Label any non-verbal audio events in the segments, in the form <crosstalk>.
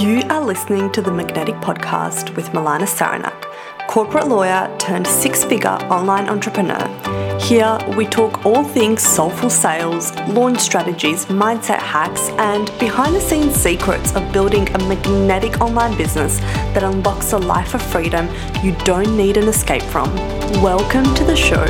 You are listening to the Magnetic Podcast with Milana Saranak, corporate lawyer turned six figure online entrepreneur. Here, we talk all things soulful sales, launch strategies, mindset hacks, and behind the scenes secrets of building a magnetic online business that unlocks a life of freedom you don't need an escape from. Welcome to the show.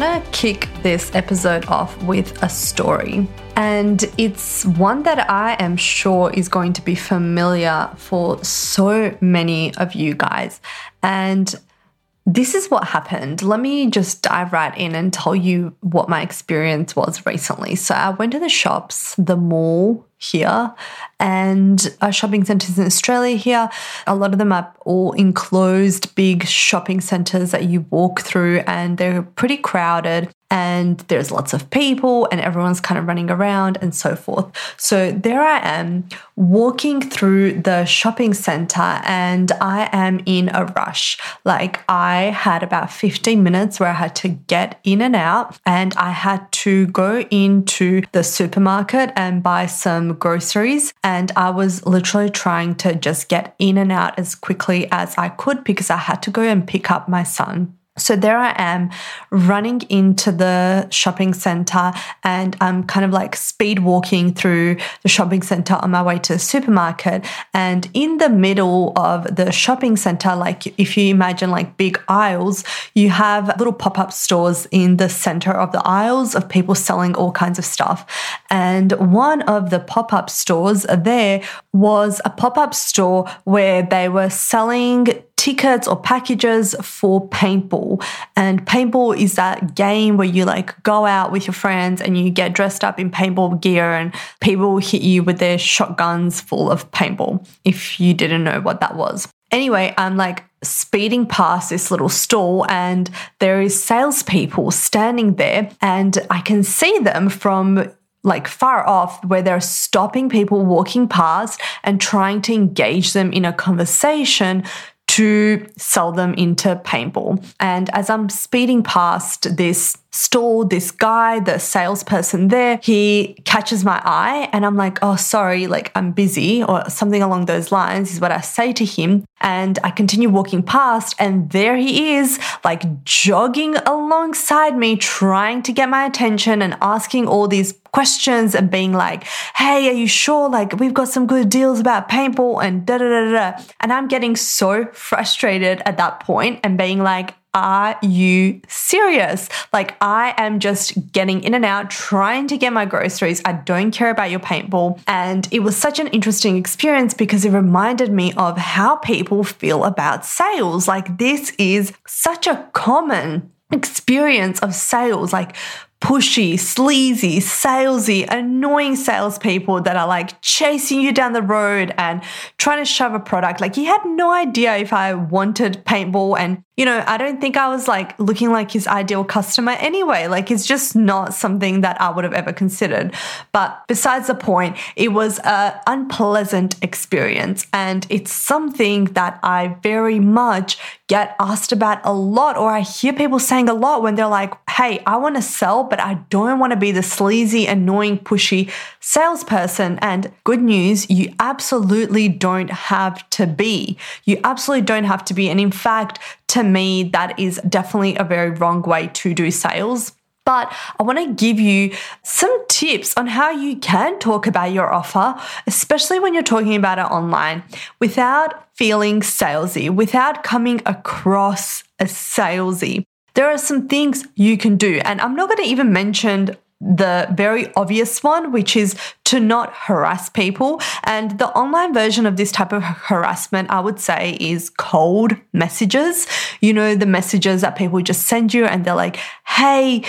Want to kick this episode off with a story. And it's one that I am sure is going to be familiar for so many of you guys. And this is what happened. Let me just dive right in and tell you what my experience was recently. So, I went to the shops, the mall here, and shopping centers in Australia here. A lot of them are all enclosed big shopping centers that you walk through, and they're pretty crowded and there's lots of people and everyone's kind of running around and so forth. So there I am walking through the shopping center and I am in a rush. Like I had about 15 minutes where I had to get in and out and I had to go into the supermarket and buy some groceries. And I was literally trying to just get in and out as quickly as I could because I had to go and pick up my son. So there I am running into the shopping center and I'm kind of like speed walking through the shopping center on my way to the supermarket. And in the middle of the shopping center, like if you imagine like big aisles, you have little pop up stores in the center of the aisles of people selling all kinds of stuff. And one of the pop up stores there was a pop up store where they were selling tickets or packages for paintball. And paintball is that game where you like go out with your friends and you get dressed up in paintball gear and people hit you with their shotguns full of paintball, if you didn't know what that was. Anyway, I'm like speeding past this little stall and there is salespeople standing there and I can see them from like far off where they're stopping people walking past and trying to engage them in a conversation to sell them into paintball. And as I'm speeding past this store, this guy, the salesperson there, he catches my eye and I'm like, oh, sorry, like I'm busy or something along those lines is what I say to him. And I continue walking past and there he is, like jogging alongside me, trying to get my attention and asking all these questions and being like, hey, are you sure? Like, we've got some good deals about paintball and da da da da. And I'm getting so <laughs> frustrated at that point and being like, are you serious? Like, I am just getting in and out, trying to get my groceries. I don't care about your paintball. And it was such an interesting experience because it reminded me of how people feel about sales. Like, this is such a common experience of sales. Like, pushy, sleazy, salesy, annoying salespeople that are like chasing you down the road and trying to shove a product. Like he had no idea if I wanted paintball and you know, I don't think I was like looking like his ideal customer anyway. Like, it's just not something that I would have ever considered. But besides the point, it was an unpleasant experience. And it's something that I very much get asked about a lot, or I hear people saying a lot when they're like, hey, I want to sell, but I don't want to be the sleazy, annoying, pushy salesperson. And good news, you absolutely don't have to be. You absolutely don't have to be. And in fact, to me, that is definitely a very wrong way to do sales. But I want to give you some tips on how you can talk about your offer, especially when you're talking about it online, without feeling salesy, without coming across as salesy. There are some things you can do, and I'm not going to even mention the very obvious one, which is to not harass people. And the online version of this type of harassment, I would say, is cold messages. You know, the messages that people just send you and they're like, hey,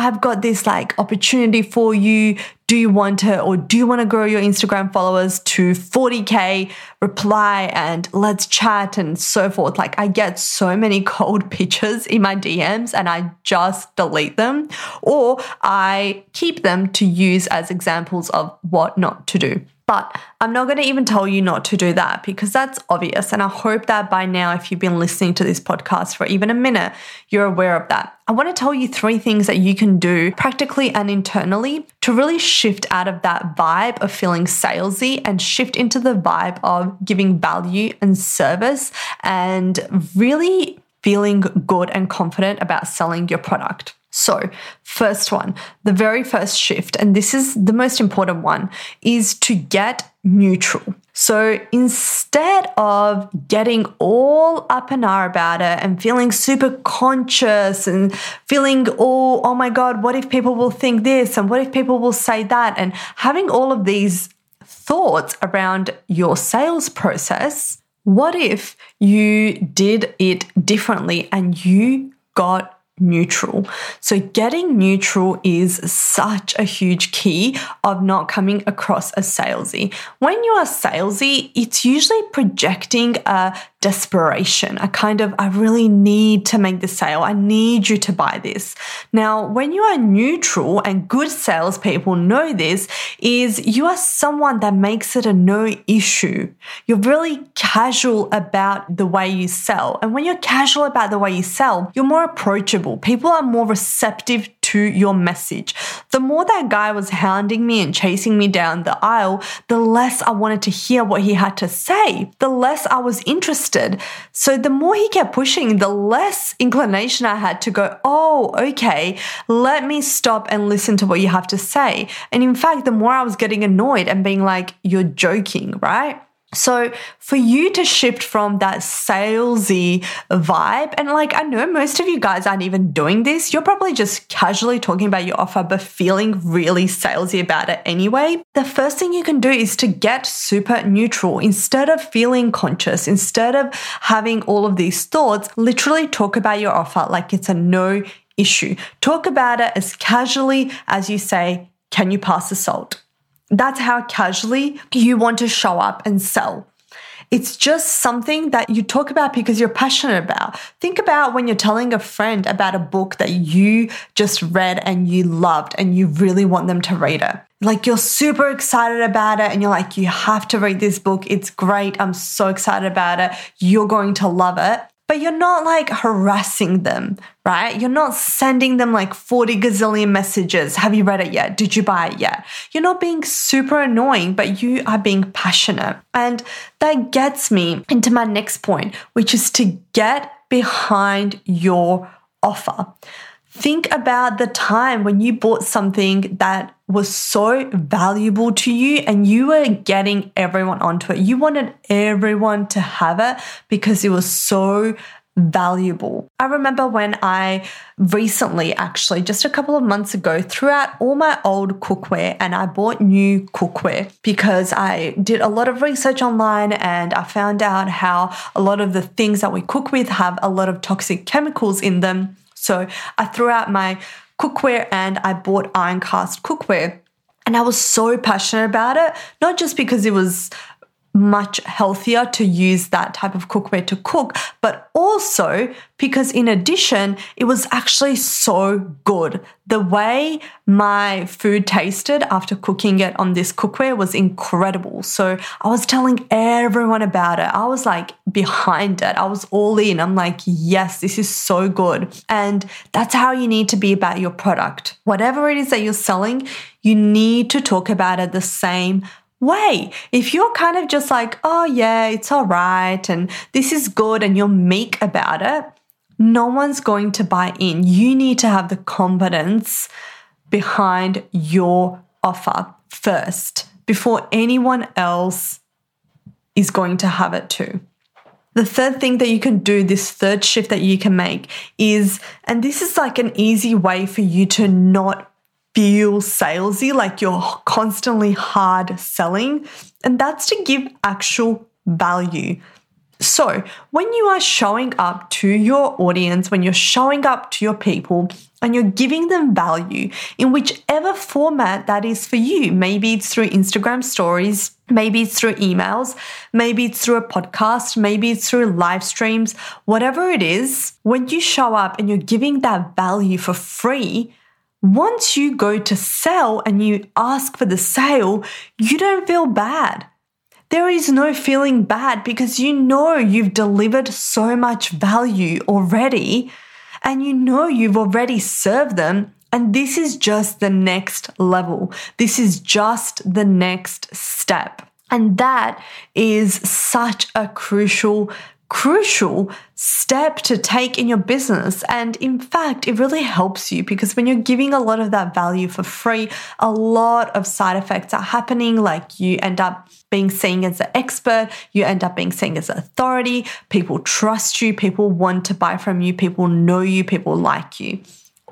I've got this like opportunity for you. Do you want to, or do you want to grow your Instagram followers to 40K? Reply and let's chat and so forth. Like, I get so many <laughs> cold pitches in my DMs and I just delete them or I keep them to use as examples of what not to do. But I'm not going to even tell you not to do that because that's obvious. And I hope that by now, if you've been listening to this podcast for even a minute, you're aware of that. I want to tell you three things that you can do practically and internally to really shift out of that vibe of feeling salesy and shift into the vibe of giving value and service and really feeling good and confident about selling your product. So, first one, the very first shift, and this is the most important one, is to get neutral. So instead of getting all up and are about it and feeling super conscious and feeling, oh, oh my God, what if people will think this and what if people will say that, and having all of these thoughts around your sales process, what if you did it differently and you got neutral. So, getting neutral is such a huge key of not coming across as salesy. When you are salesy, it's usually projecting a desperation, a kind of, I really need to make the sale. I need you to buy this. Now, when you are neutral and good salespeople know this, is you are someone that makes it a no issue. You're really casual about the way you sell. And when you're casual about the way you sell, you're more approachable. People are more receptive to your message. The more that guy was hounding me and chasing me down the aisle, the less I wanted to hear what he had to say, the less I was interested. So the more he kept pushing, the less inclination I had to go, oh, okay, let me stop and listen to what you have to say. And in fact, the more I was getting annoyed and being like, you're joking, right? So for you to shift from that salesy vibe, and like I know most of you guys aren't even doing this, you're probably just casually talking about your offer, but feeling really salesy about it anyway. The first thing you can do is to get super neutral instead of feeling conscious, instead of having all of these thoughts, literally talk about your offer like it's a no issue. Talk about it as casually as you say, can you pass the salt? That's how casually you want to show up and sell. It's just something that you talk about because you're passionate about. Think about when you're telling a friend about a book that you just read and you loved and you really want them to read it. Like you're super excited about it and you're like, you have to read this book. It's great. I'm so excited about it. You're going to love it but you're not like harassing them, right? You're not sending them like 40 gazillion messages. Have you read it yet? Did you buy it yet? You're not being super annoying, but you are being passionate. And that gets me into my next point, which is to get behind your offer. Think about the time when you bought something that was so valuable to you and you were getting everyone onto it. You wanted everyone to have it because it was so valuable. I remember when I recently, actually, just a couple of months ago, threw out all my old cookware and I bought new cookware because I did a lot of research online and I found out how a lot of the things that we cook with have a lot of toxic chemicals in them. So I threw out my cookware and I bought iron cast cookware. And I was so passionate about it, not just because it was much healthier to use that type of cookware to cook, but also because, in addition, it was actually so good. The way my food tasted after cooking it on this cookware was incredible. So I was telling everyone about it. I was like behind it, I was all in. I'm like, yes, this is so good. And that's how you need to be about your product. Whatever it is that you're selling, you need to talk about it the same way. If you're kind of just like, oh, yeah, it's all right, and this is good, and you're meek about it, no one's going to buy in. You need to have the confidence behind your offer first before anyone else is going to have it too. The third thing that you can do, this third shift that you can make is, and this is like an easy way for you to not feel salesy, like you're constantly hard selling, and that's to give actual value. So, when you are showing up to your audience, when you're showing up to your people, and you're giving them value in whichever format that is for you, maybe it's through Instagram stories, maybe it's through emails, maybe it's through a podcast, maybe it's through live streams, whatever it is, when you show up and you're giving that value for free, once you go to sell and you ask for the sale, you don't feel bad. There is no feeling bad because you know you've delivered so much value already and you know you've already served them. And this is just the next level. This is just the next step. And that is such a crucial crucial step to take in your business. And in fact, it really helps you because when you're giving a lot of that value for free, a lot of side effects are happening. Like you end up being seen as an expert, you end up being seen as an authority, people trust you, people want to buy from you, people know you, people like you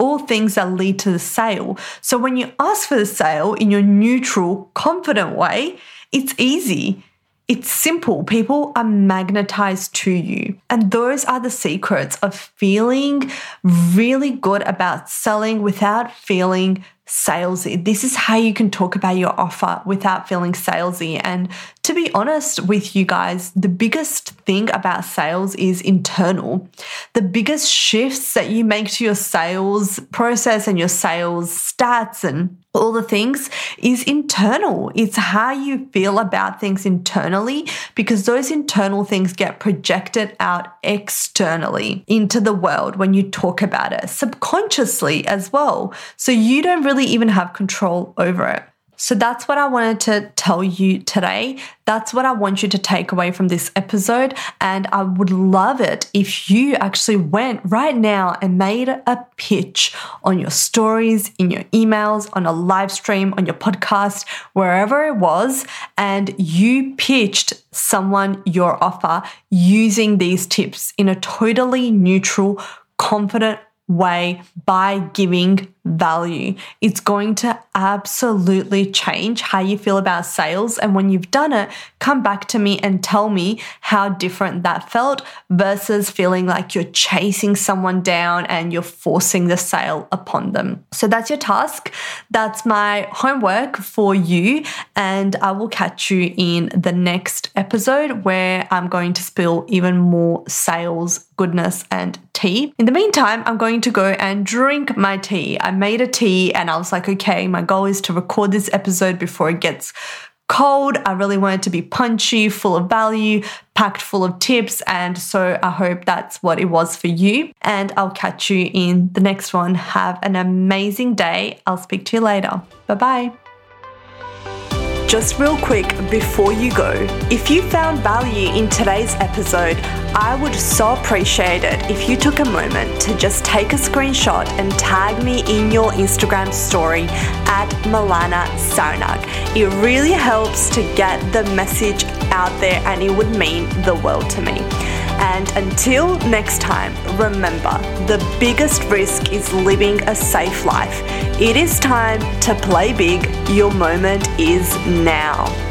all things that lead to the sale. So when you ask for the sale in your neutral, confident way, it's easy. It's simple. People are magnetized to you. And those are the secrets of feeling really good about selling without feeling salesy. This is how you can talk about your offer without feeling salesy. And to be honest with you guys, the biggest thing about sales is internal. The biggest shifts that you make to your sales process and your sales stats and all the things is internal. It's how you feel about things internally because those internal things get projected out externally into the world when you talk about it subconsciously as well. So you don't really even have control over it. So that's what I wanted to tell you today. That's what I want you to take away from this episode. And I would love it if you actually went right now and made a pitch on your stories, in your emails, on a live stream, on your podcast, wherever it was, and you pitched someone your offer using these tips in a totally neutral, confident way by giving value. It's going to absolutely change how you feel about sales. And when you've done it, come back to me and tell me how different that felt versus feeling like you're chasing someone down and you're forcing the sale upon them. So that's your task. That's my homework for you. And I will catch you in the next episode where I'm going to spill even more sales goodness and tea. In the meantime, I'm going to go and drink my tea. I made a tea and I was like, okay, my goal is to record this episode before it gets cold. I really want it to be punchy, full of value, packed full of tips. And so I hope that's what it was for you. And I'll catch you in the next one. Have an amazing day. I'll speak to you later. Bye bye. Just real quick before you go, if you found value in today's episode, I would so appreciate it if you took a moment to just take a screenshot and tag me in your Instagram story at Milana Sarnak. It really helps to get the message out there and it would mean the world to me. And until next time, remember the biggest risk is living a safe life. It is time to play big. Your moment is now.